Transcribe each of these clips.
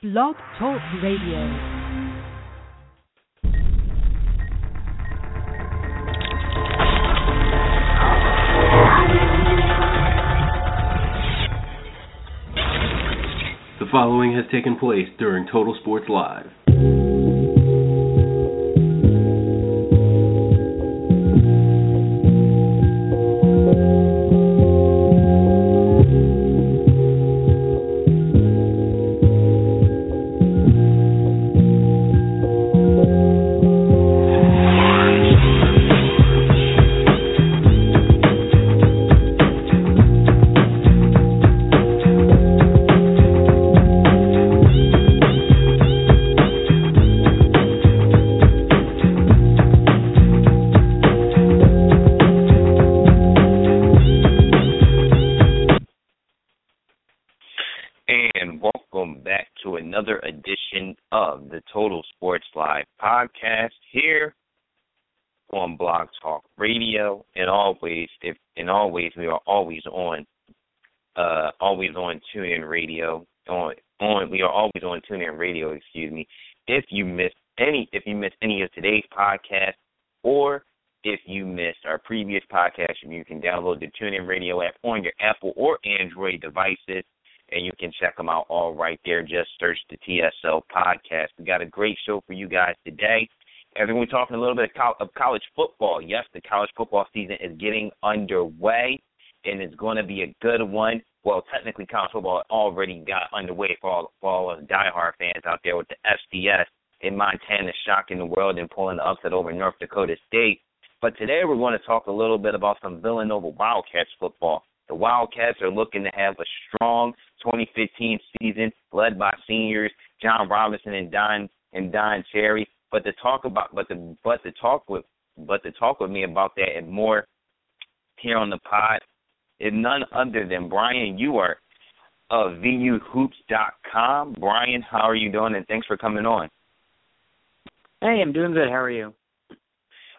Blog Talk Radio. The following has taken place during Total Sports Live. The Total Sports Live podcast here on Blog Talk Radio. And always, if and always, we are always on, uh, always on TuneIn Radio. On on, we are always on TuneIn Radio. Excuse me. If you missed any, if you missed any of today's podcast, or if you missed our previous podcast, you can download the TuneIn Radio app on your Apple or Android devices and you can check them out all right there. Just search the TSL podcast. We got a great show for you guys today. And we're talking a little bit of, college football. Yes, the college football season is getting underway, and it's going to be a good one. Well, technically, college football already got underway for all, for all us diehard fans out there with the FCS in Montana shocking the world and pulling the upset over North Dakota State. But today we're going to talk a little bit about some Villanova Wildcats football. The Wildcats are looking to have a strong 2015 season led by seniors John Robertson and Don and Don Cherry. But to talk about but the but to talk with but to talk with me about that and more here on the pod is none other than Brian Ewart of VUHoops.com. Brian, how are you doing? And thanks for coming on. Hey, I'm doing good. How are you?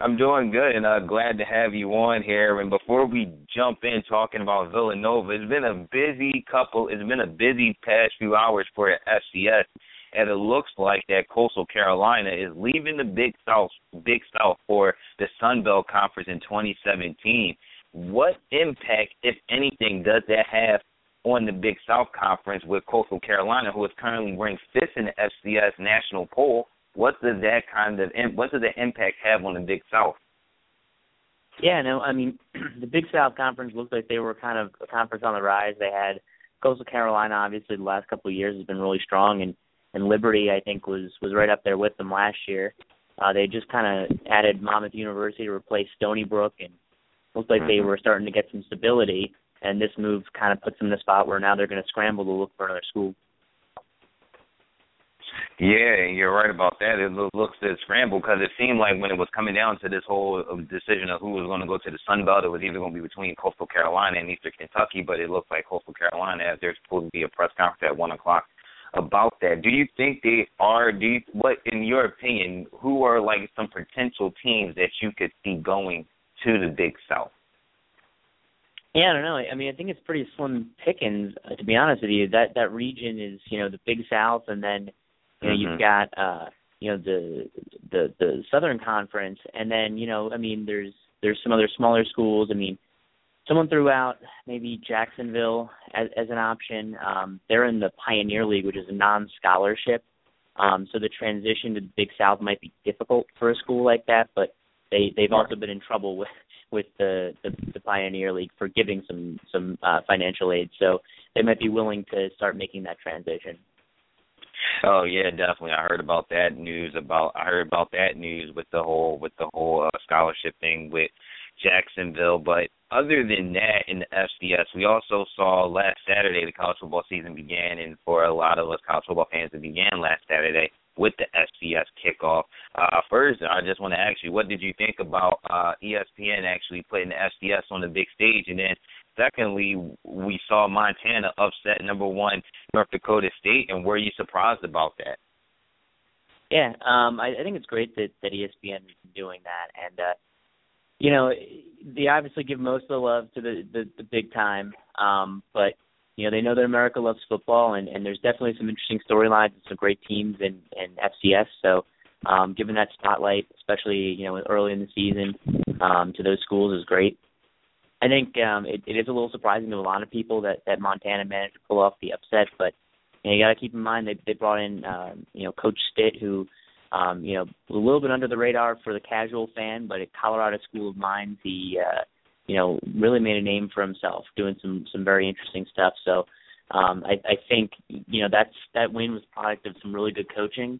I'm doing good and uh, glad to have you on here. And before we jump in talking about Villanova, it's been a busy couple. It's been a busy past few hours for FCS, and it looks like that Coastal Carolina is leaving the Big South, Big South for the Sun Belt Conference in 2017. What impact, if anything, does that have on the Big South Conference with Coastal Carolina, who is currently ranked fifth in the FCS national poll? What does that kind of what does the impact have on the Big South? Yeah, no, I mean the Big South Conference looked like they were kind of a conference on the rise. They had Coastal Carolina, obviously the last couple of years has been really strong, and and Liberty I think was was right up there with them last year. Uh, they just kind of added Monmouth University to replace Stony Brook, and looked like mm-hmm. they were starting to get some stability. And this move kind of puts them in a spot where now they're going to scramble to look for another school. Yeah, you're right about that. It looks to scramble because it seemed like when it was coming down to this whole um, decision of who was going to go to the Sun Belt, it was either going to be between Coastal Carolina and Eastern Kentucky. But it looks like Coastal Carolina, as there's supposed to be a press conference at one o'clock about that. Do you think they are? Do you, what, in your opinion, who are like some potential teams that you could see going to the Big South? Yeah, I don't know. I mean, I think it's pretty slim pickings. Uh, to be honest with you, that that region is you know the Big South, and then you know, mm-hmm. you've got uh you know the the the Southern Conference and then, you know, I mean there's there's some other smaller schools. I mean, someone threw out maybe Jacksonville as as an option. Um they're in the Pioneer League, which is a non scholarship. Um so the transition to the Big South might be difficult for a school like that, but they they've also been in trouble with with the, the the Pioneer League for giving some some uh financial aid. So they might be willing to start making that transition. Oh yeah, definitely. I heard about that news about I heard about that news with the whole with the whole uh, scholarship thing with Jacksonville. But other than that, in the FCS, we also saw last Saturday the college football season began, and for a lot of us college football fans, it began last Saturday with the FCS kickoff. Uh, first, I just want to ask you, what did you think about uh, ESPN actually putting the FCS on the big stage, and then Secondly, we saw Montana upset number one North Dakota State, and were you surprised about that? Yeah, um, I, I think it's great that that ESPN is doing that, and uh, you know they obviously give most of the love to the the, the big time, um, but you know they know that America loves football, and and there's definitely some interesting storylines and some great teams in in FCS. So um, giving that spotlight, especially you know early in the season, um, to those schools is great. I think um, it, it is a little surprising to a lot of people that that Montana managed to pull off the upset, but you, know, you got to keep in mind they they brought in uh, you know Coach Stitt, who um, you know a little bit under the radar for the casual fan, but at Colorado School of Mines, he uh, you know really made a name for himself, doing some some very interesting stuff. So um, I, I think you know that's that win was product of some really good coaching,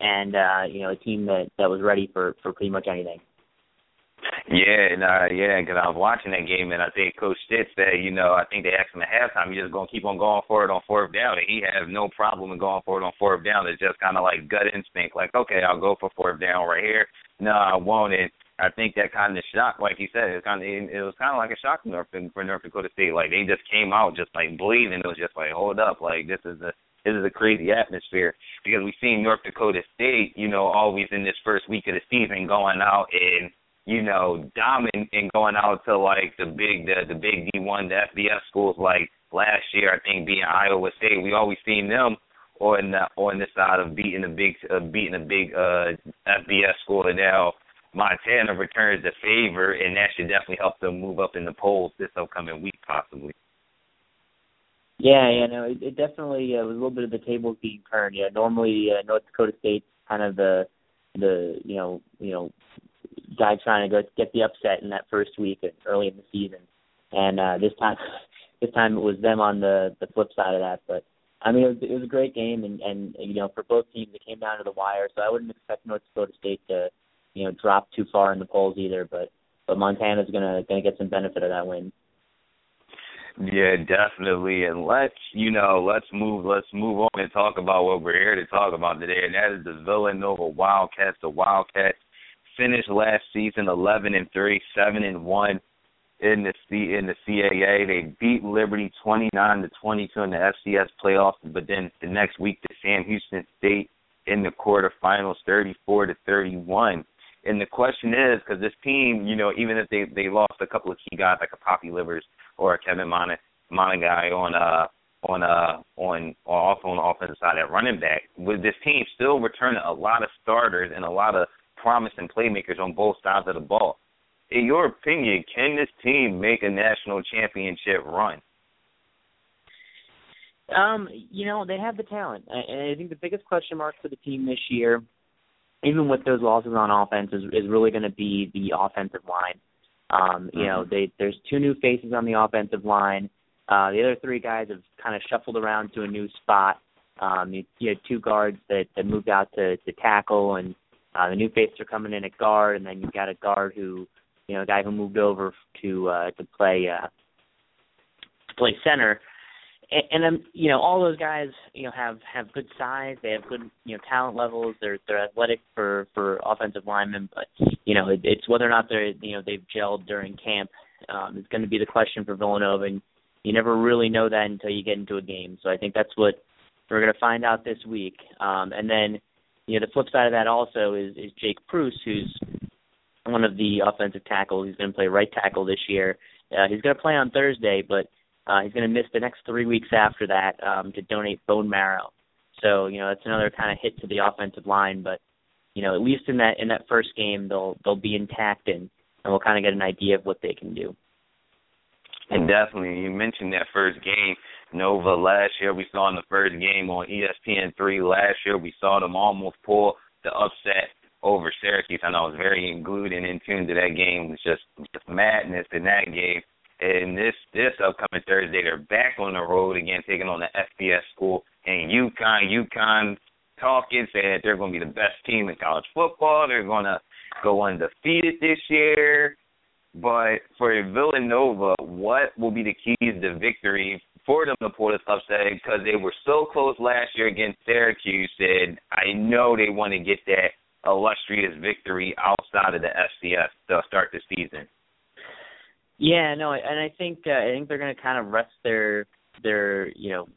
and uh, you know a team that that was ready for for pretty much anything. Yeah, and uh, yeah, because I was watching that game, and I think Coach Stitt said, you know, I think they asked him at halftime, you're just gonna keep on going for it on fourth down, and he has no problem in going for it on fourth down. It's just kind of like gut instinct, like, okay, I'll go for fourth down right here. No, I won't. And I think that kind of shock, like he said, it kind of it was kind of like a shock for North, for North Dakota State. Like they just came out just like bleeding. It was just like, hold up, like this is a this is a crazy atmosphere because we've seen North Dakota State, you know, always in this first week of the season going out and you know, dominant and going out to like the big the the big D one, the FBS schools like last year, I think being Iowa State, we always seen them on the on the side of beating a big uh, beating a big uh FBS school and now Montana returns the favor and that should definitely help them move up in the polls this upcoming week possibly. Yeah, yeah, no, it, it definitely uh, was a little bit of the tables being turned. Yeah, normally uh, North Dakota State kind of the the you know you know guy trying to go get the upset in that first week early in the season. And uh, this time, this time it was them on the the flip side of that. But I mean, it was, it was a great game, and and you know, for both teams, it came down to the wire. So I wouldn't expect North Dakota State to, you know, drop too far in the polls either. But but Montana's gonna gonna get some benefit of that win. Yeah, definitely. And let's you know, let's move let's move on and talk about what we're here to talk about today, and that is the Villanova Wildcats. The Wildcats finished last season 11 and 3, 7 and 1 in the C in the CAA. They beat Liberty 29 to 22 in the FCS playoffs, but then the next week to Sam Houston State in the quarterfinals 34 to 31. And the question is, because this team, you know, even if they they lost a couple of key guys like a Poppy Livers or a Kevin Mon- Monangai on uh on uh on also on the offensive side at running back, with this team still returning a lot of starters and a lot of promising playmakers on both sides of the ball. In your opinion, can this team make a national championship run? Um, you know, they have the talent. And I think the biggest question mark for the team this year, even with those losses on offense, is, is really going to be the offensive line. Um, you mm-hmm. know, they there's two new faces on the offensive line. Uh, the other three guys have kind of shuffled around to a new spot. Um, you, you had two guards that, that moved out to, to tackle, and uh, the new faces are coming in at guard, and then you've got a guard who, you know, a guy who moved over to uh, to play uh, to play center. And, and then you know all those guys you know have have good size. They have good you know talent levels. They're they're athletic for for offensive linemen but you know it, it's whether or not they're you know they've gelled during camp um, is going to be the question for Villanova and you never really know that until you get into a game. So I think that's what we're going to find out this week. Um, and then you know, the flip side of that also is is Jake Pruce, who's one of the offensive tackles. He's going to play right tackle this year. Uh, he's going to play on Thursday, but uh, he's going to miss the next three weeks after that um, to donate bone marrow. So you know that's another kind of hit to the offensive line. But you know at least in that in that first game they'll they'll be intact and and we'll kind of get an idea of what they can do. And definitely, you mentioned that first game. Nova last year. We saw in the first game on ESPN three last year. We saw them almost pull the upset over Syracuse. I know I was very glued and in tune to that game. It was just, just madness in that game. And this this upcoming Thursday, they're back on the road again, taking on the FBS school and UConn. UConn talking said they're going to be the best team in college football. They're going to go undefeated this year. But for Villanova, what will be the keys to victory for them to pull this upset because they were so close last year against Syracuse. And I know they want to get that illustrious victory outside of the FCS to start the season. Yeah, no, and I think uh, I think they're going to kind of rest their their you know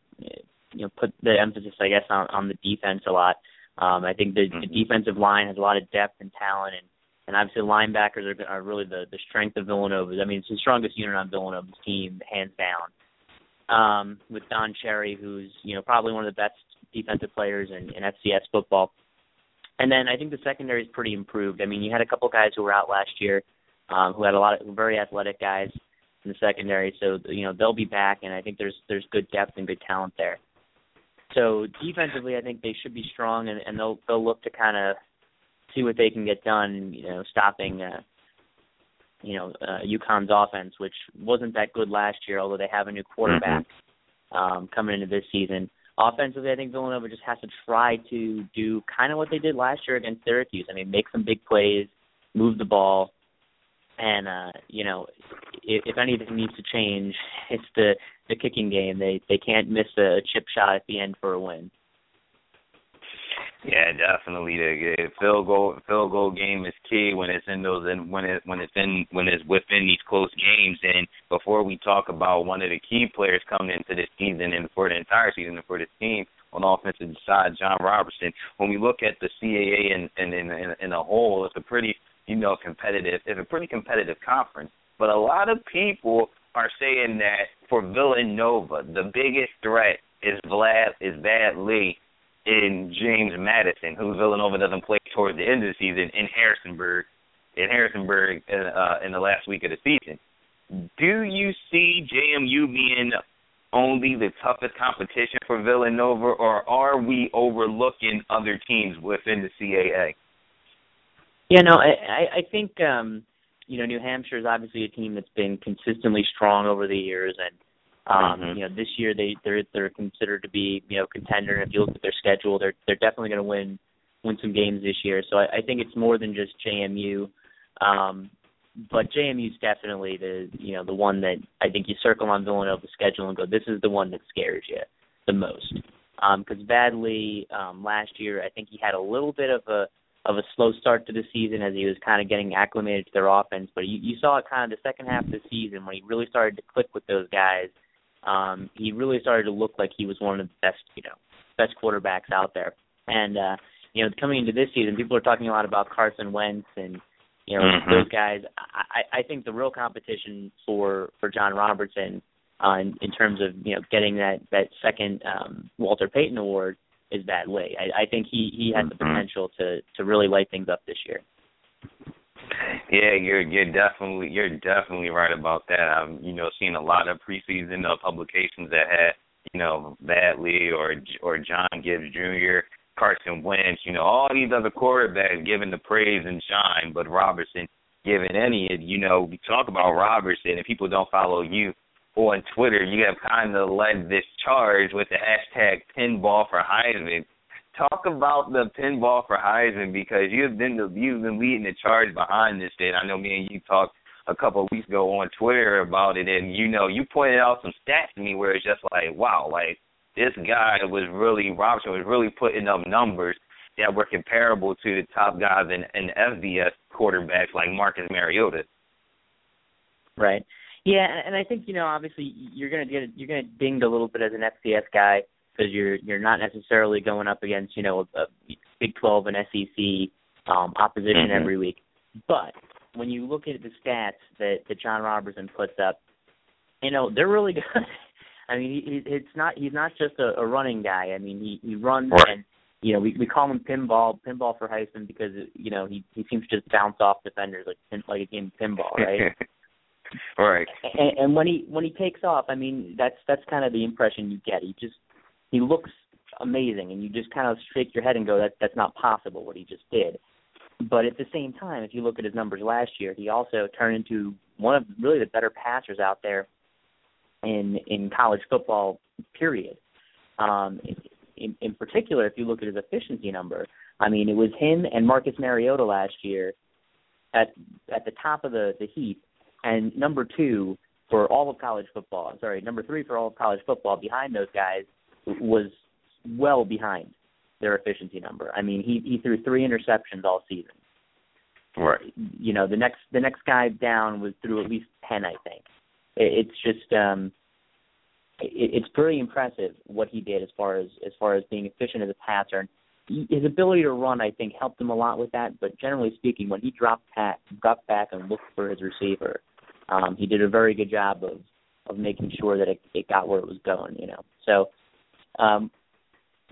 you know put the emphasis I guess on on the defense a lot. Um, I think the, mm-hmm. the defensive line has a lot of depth and talent, and and obviously linebackers are, are really the the strength of Villanova. I mean, it's the strongest unit on Villanova's team, hands down. um, with Don Cherry, who's you know probably one of the best defensive players in, in FCS football. And then I think the secondary is pretty improved. I mean, you had a couple guys who were out last year, um, who had a lot of very athletic guys in the secondary. So you know they'll be back, and I think there's there's good depth and good talent there. So defensively, I think they should be strong, and, and they'll they'll look to kind of see what they can get done. You know, stopping uh, you know uh, UConn's offense, which wasn't that good last year, although they have a new quarterback mm-hmm. um, coming into this season. Offensively, I think Villanova just has to try to do kind of what they did last year against Syracuse. I mean, make some big plays, move the ball, and uh, you know, if, if anything needs to change, it's the the kicking game. They they can't miss a chip shot at the end for a win. Yeah, definitely. The field goal field goal game is key when it's in those and when it when it's in when it's within these close games. And before we talk about one of the key players coming into this season and for the entire season and for this team on the offensive side, John Robertson. When we look at the CAA and in, in, in, a whole, it's a pretty you know competitive. It's a pretty competitive conference. But a lot of people are saying that for Villanova, the biggest threat is Vlad is Vad Lee James Madison, who Villanova doesn't play towards the end of the season in Harrisonburg, in Harrisonburg in, uh, in the last week of the season. Do you see JMU being only the toughest competition for Villanova, or are we overlooking other teams within the CAA? Yeah, no, I, I think um, you know New Hampshire is obviously a team that's been consistently strong over the years, and um, mm-hmm. You know, this year they they're they're considered to be you know contender. And if you look at their schedule, they're they're definitely going to win win some games this year. So I, I think it's more than just JMU. Um, but JMU is definitely the you know the one that I think you circle on Villanova's schedule and go, this is the one that scares you the most. Because um, Vad um, last year, I think he had a little bit of a of a slow start to the season as he was kind of getting acclimated to their offense. But you, you saw it kind of the second half of the season when he really started to click with those guys um, he really started to look like he was one of the best, you know, best quarterbacks out there. And uh, you know, coming into this season, people are talking a lot about Carson Wentz and you know mm-hmm. those guys. I, I think the real competition for for John Robertson uh, in, in terms of you know getting that that second um, Walter Payton Award is Vad Lee. I, I think he he has mm-hmm. the potential to to really light things up this year. Yeah, you're you're definitely you're definitely right about that. I've you know seen a lot of preseason uh, publications that had you know Vad Lee or or John Gibbs Jr., Carson Wentz, you know all these other quarterbacks giving the praise and shine, but Robertson giving any. You know we talk about Robertson and people don't follow you on Twitter. You have kind of led this charge with the hashtag Pinball for Heisman talk about the pinball for Heisman because you've been the, you've been leading the charge behind this. Thing I know me and you talked a couple of weeks ago on Twitter about it, and you know you pointed out some stats to me where it's just like, wow, like this guy was really Robertson was really putting up numbers that were comparable to the top guys in, in FBS quarterbacks like Marcus Mariota. Right. Yeah, and I think you know obviously you're gonna get you're gonna dinged a little bit as an FCS guy because you're you're not necessarily going up against you know a, a Big 12 and SEC um, opposition mm-hmm. every week. But when you look at the stats that that John Robertson puts up, you know they're really good. I mean, he, it's not he's not just a, a running guy. I mean, he he runs right. and you know we we call him pinball pinball for Heisman because you know he he seems to just bounce off defenders like pin, like a game of pinball, right? right. And, and when he when he takes off, I mean that's that's kind of the impression you get. He just he looks amazing, and you just kind of shake your head and go, "That that's not possible what he just did." But at the same time, if you look at his numbers last year, he also turned into one of really the better passers out there in in college football. Period. Um, in, in particular, if you look at his efficiency number, I mean, it was him and Marcus Mariota last year at at the top of the the heap, and number two for all of college football. Sorry, number three for all of college football behind those guys was well behind their efficiency number. I mean, he he threw three interceptions all season. Right. You know, the next the next guy down was through at least ten, I think. It, it's just um it, it's pretty impressive what he did as far as as far as being efficient as a passer. And his ability to run, I think, helped him a lot with that. But generally speaking, when he dropped back, dropped back and looked for his receiver, um, he did a very good job of of making sure that it, it got where it was going. You know, so um,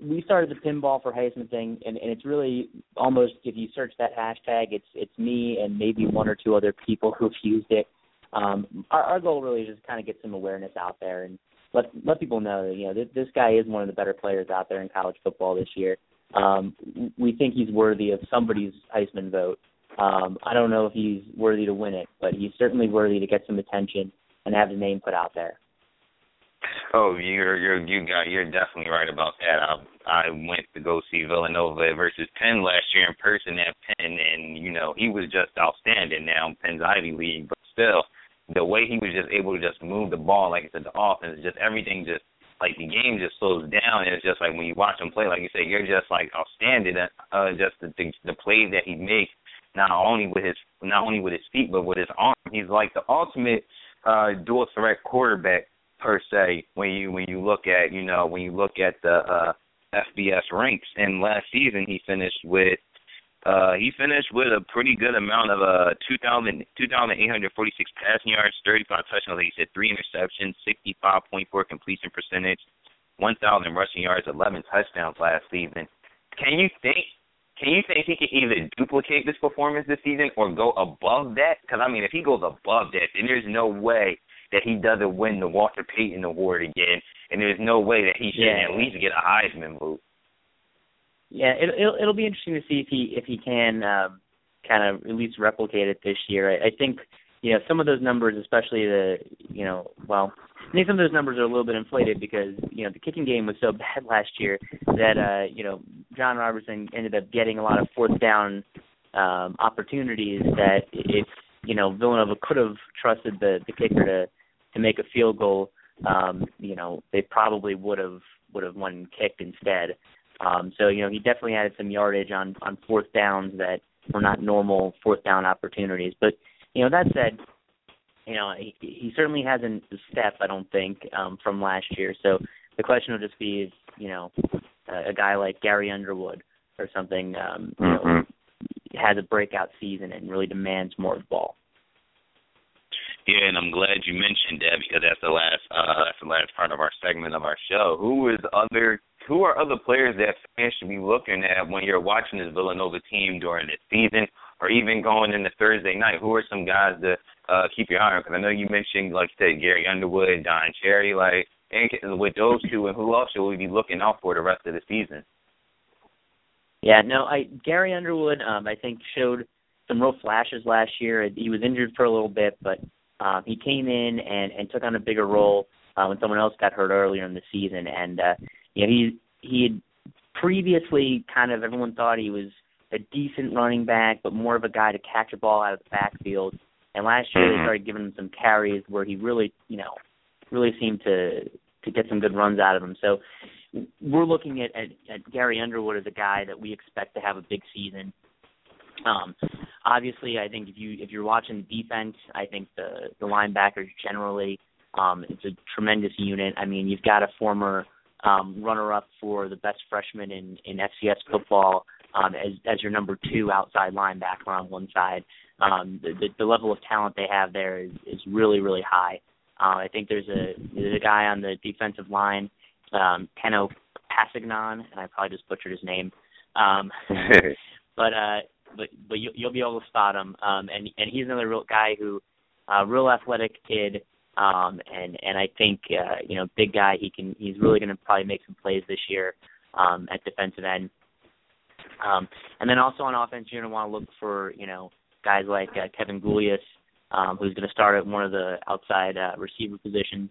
we started the pinball for Heisman thing, and, and it's really almost if you search that hashtag, it's it's me and maybe one or two other people who've used it. Um, our, our goal really is just kind of get some awareness out there and let let people know that you know this, this guy is one of the better players out there in college football this year. Um, we think he's worthy of somebody's Heisman vote. Um, I don't know if he's worthy to win it, but he's certainly worthy to get some attention and have his name put out there. Oh, you're you're you got you're definitely right about that. I I went to go see Villanova versus Penn last year in person at Penn, and you know he was just outstanding. Now Penn's Ivy League, but still, the way he was just able to just move the ball, like I said, the offense, just everything, just like the game just slows down. And it's just like when you watch him play, like you said, you're just like outstanding. Uh, just the the, the plays that he makes, not only with his not only with his feet, but with his arm. He's like the ultimate uh dual threat quarterback per se when you when you look at you know when you look at the uh FBS ranks and last season he finished with uh he finished with a pretty good amount of uh 2000 2846 passing yards 35 touchdowns he said three interceptions 65.4 completion percentage 1000 rushing yards 11 touchdowns last season can you think can you think he can either duplicate this performance this season or go above that? Because I mean, if he goes above that, then there's no way that he doesn't win the Walter Payton Award again, and there's no way that he shouldn't yeah. at least get a Heisman vote. Yeah, it, it'll it'll be interesting to see if he if he can um, kind of at least replicate it this year. I, I think you know some of those numbers, especially the you know well, I think some of those numbers are a little bit inflated because you know the kicking game was so bad last year that uh you know John Robertson ended up getting a lot of fourth down um opportunities that if you know Villanova could have trusted the the kicker to to make a field goal, um, you know, they probably would have would have won kicked instead. Um, so you know, he definitely added some yardage on on fourth downs that were not normal fourth down opportunities. But you know, that said, you know, he, he certainly hasn't stepped, I don't think, um, from last year. So the question will just be, you know, a, a guy like Gary Underwood or something, um, you mm-hmm. know, has a breakout season and really demands more of the ball. Yeah, and I'm glad you mentioned that because that's the last uh that's the last part of our segment of our show. Who is other who are other players that fans should be looking at when you're watching this Villanova team during the season or even going into Thursday night? Who are some guys to uh keep your eye on? Because I know you mentioned like you said Gary Underwood, Don Cherry, like and with those two, and who else should we be looking out for the rest of the season? Yeah, no, I Gary Underwood, um, I think showed some real flashes last year. He was injured for a little bit, but um, he came in and and took on a bigger role uh, when someone else got hurt earlier in the season, and uh, you know he he had previously kind of everyone thought he was a decent running back, but more of a guy to catch a ball out of the backfield. And last year they mm-hmm. started giving him some carries where he really, you know, really seemed to to get some good runs out of him. So we're looking at, at, at Gary Underwood as a guy that we expect to have a big season. Um, obviously, I think if you if you're watching defense, I think the the linebackers generally, um, it's a tremendous unit. I mean, you've got a former um, runner-up for the best freshman in in FCS football um, as as your number two outside linebacker on one side. Um, the, the the level of talent they have there is is really really high. Uh, I think there's a there's a guy on the defensive line, um, Tanoh Kpassagnon, and I probably just butchered his name. Um, but uh, but but you, you'll be able to spot him. Um, and and he's another real guy who, uh, real athletic kid. Um, and and I think uh, you know big guy. He can he's really going to probably make some plays this year um, at defensive end. Um, and then also on offense, you're going to want to look for you know guys like uh, Kevin Gulyas, um, who's going to start at one of the outside uh, receiver positions.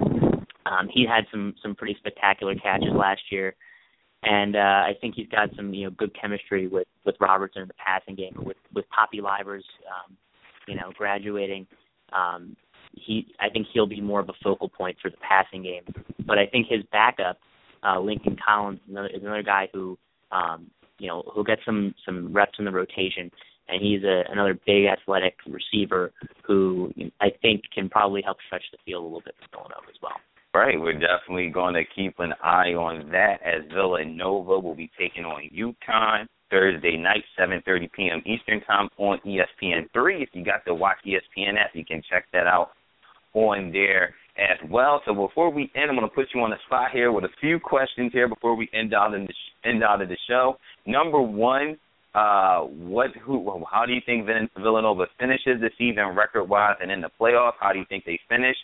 Um, he had some some pretty spectacular catches last year and uh, I think he's got some you know good chemistry with with Robertson in the passing game. With with Poppy Livers, um, you know, graduating, um, he I think he'll be more of a focal point for the passing game. But I think his backup, uh, Lincoln Collins, another, is another guy who um, you know who'll get some some reps in the rotation. And he's a, another big athletic receiver who I think can probably help stretch the field a little bit for Villanova as well. Right, we're definitely going to keep an eye on that as Villanova will be taking on UConn Thursday night, 7:30 p.m. Eastern Time on ESPN three. If you got the Watch ESPN app, you can check that out on there. as well. So before we end, I'm going to put you on the spot here with a few questions here before we end out in the sh- end out of the show. Number one, uh, what who how do you think Villanova finishes the season record wise and in the playoffs? How do you think they finish?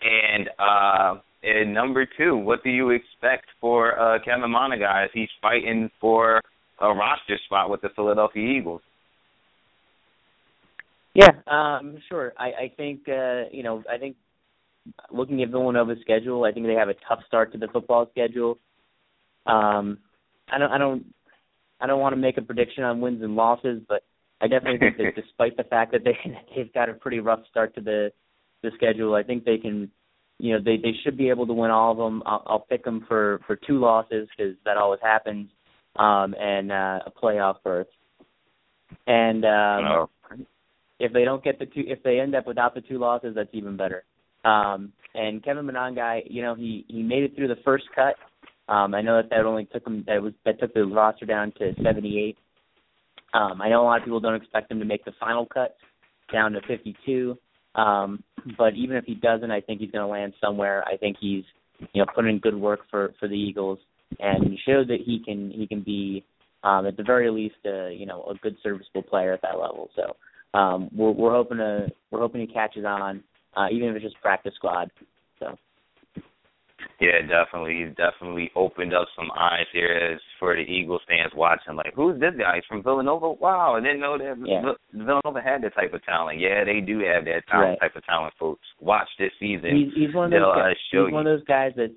And uh, and number two, what do you expect for uh, Kevin Monangai as he's fighting for a roster spot with the Philadelphia Eagles? Yeah, um, sure. I, I think uh, you know, I think looking at Villanova's schedule, I think they have a tough start to the football schedule. Um, I don't, I don't, I don't want to make a prediction on wins and losses, but I definitely think that despite the fact that they they've got a pretty rough start to the the schedule, I think they can, you know, they they should be able to win all of them. I'll, I'll pick them for for two losses because that always happens, um, and uh, a playoff berth. And um, oh. if they don't get the two, if they end up without the two losses, that's even better. Um, and Kevin Monangai, you know, he he made it through the first cut. Um, I know that that only took him that was that took the roster down to 78. Um, I know a lot of people don't expect him to make the final cut down to 52. Um, but even if he doesn't, I think he's going to land somewhere. I think he's you know putting in good work for for the Eagles and he showed that he can he can be um, at the very least a you know a good serviceable player at that level. So um, we're we're hoping to we're hoping he catches on uh, even if it's just practice squad. So. Yeah, definitely. He's definitely opened up some eyes here as for the Eagles fans watching. Like, who's this guy? He's from Villanova. Wow, I didn't know that yeah. Villanova had that type of talent. Yeah, they do have that talent, right. type of talent. Folks, watch this season. He's, he's one of those. Guys, uh, he's one of those guys that's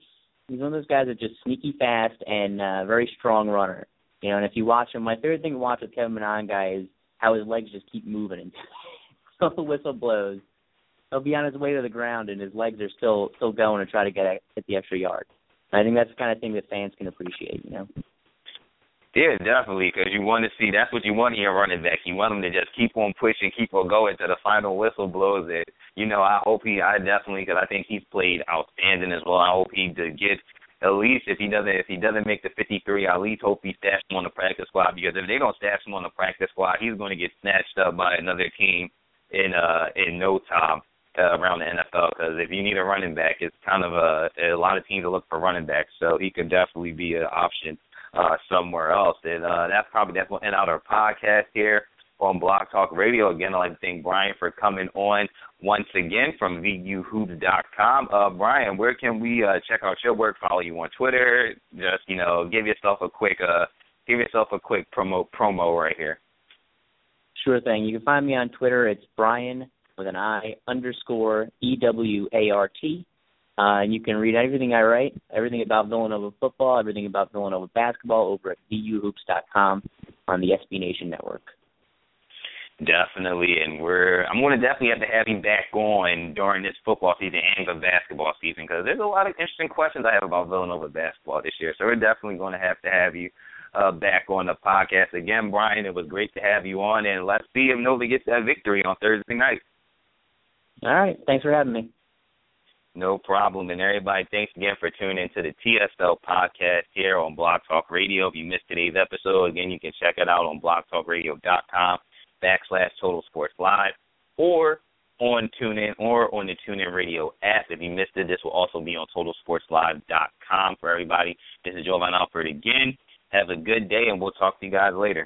he's one of those guys that's just sneaky fast and uh, very strong runner. You know, and if you watch him, my favorite thing to watch with Kevin Monangai is how his legs just keep moving until the whistle blows he'll be on his way to the ground and his legs are still still going to try to get at the extra yard. And I think that's the kind of thing that fans can appreciate, you know. Yeah, definitely, because you want to see that's what you want in your running back. You want him to just keep on pushing, keep on going to the final whistle blows it. You know, I hope he, I definitely, because I think he's played outstanding as well. I hope he to get at least if he doesn't if he doesn't make the 53, I at least hope he stashed him on the practice squad because if they don't stash him on the practice squad, he's going to get snatched up by another team in uh in no time uh, around the NFL because if you need a running back, it's kind of a a lot of teams look for running backs, so he could definitely be an option uh, somewhere else. And uh, that's probably that's going to end out our podcast here on Blog Talk Radio. Again, I'd like to thank Brian for coming on once again from vuhoops.com. Uh, Brian, where can we uh, check out your work? Follow you on Twitter. Just you know, give yourself a quick uh, give yourself a quick promo promo right here. Sure thing. You can find me on Twitter. It's Brian with an I underscore E W A R T. Uh, and you can read everything I write, everything about Villanova football, everything about Villanova basketball over at vuhoops.com on the SB Nation network. Definitely, and we're I'm going to definitely have to have him back on during this football season and the basketball season because there's a lot of interesting questions I have about Villanova basketball this year. So we're definitely going to have to have you uh, back on the podcast again, Brian. It was great to have you on, and let's see if Nova gets that victory on Thursday night. All right. Thanks for having me. No problem. And everybody, thanks again for tuning into the TSL podcast here on Blog Talk Radio. If you missed today's episode, again, you can check it out on blogtalkradio.com backslash Total Sports Live or on TuneIn or on the TuneIn Radio app. If you missed it, this will also be on TotalSportsLive.com for everybody. This is Joe Van Alford again. Have a good day, and we'll talk to you guys later.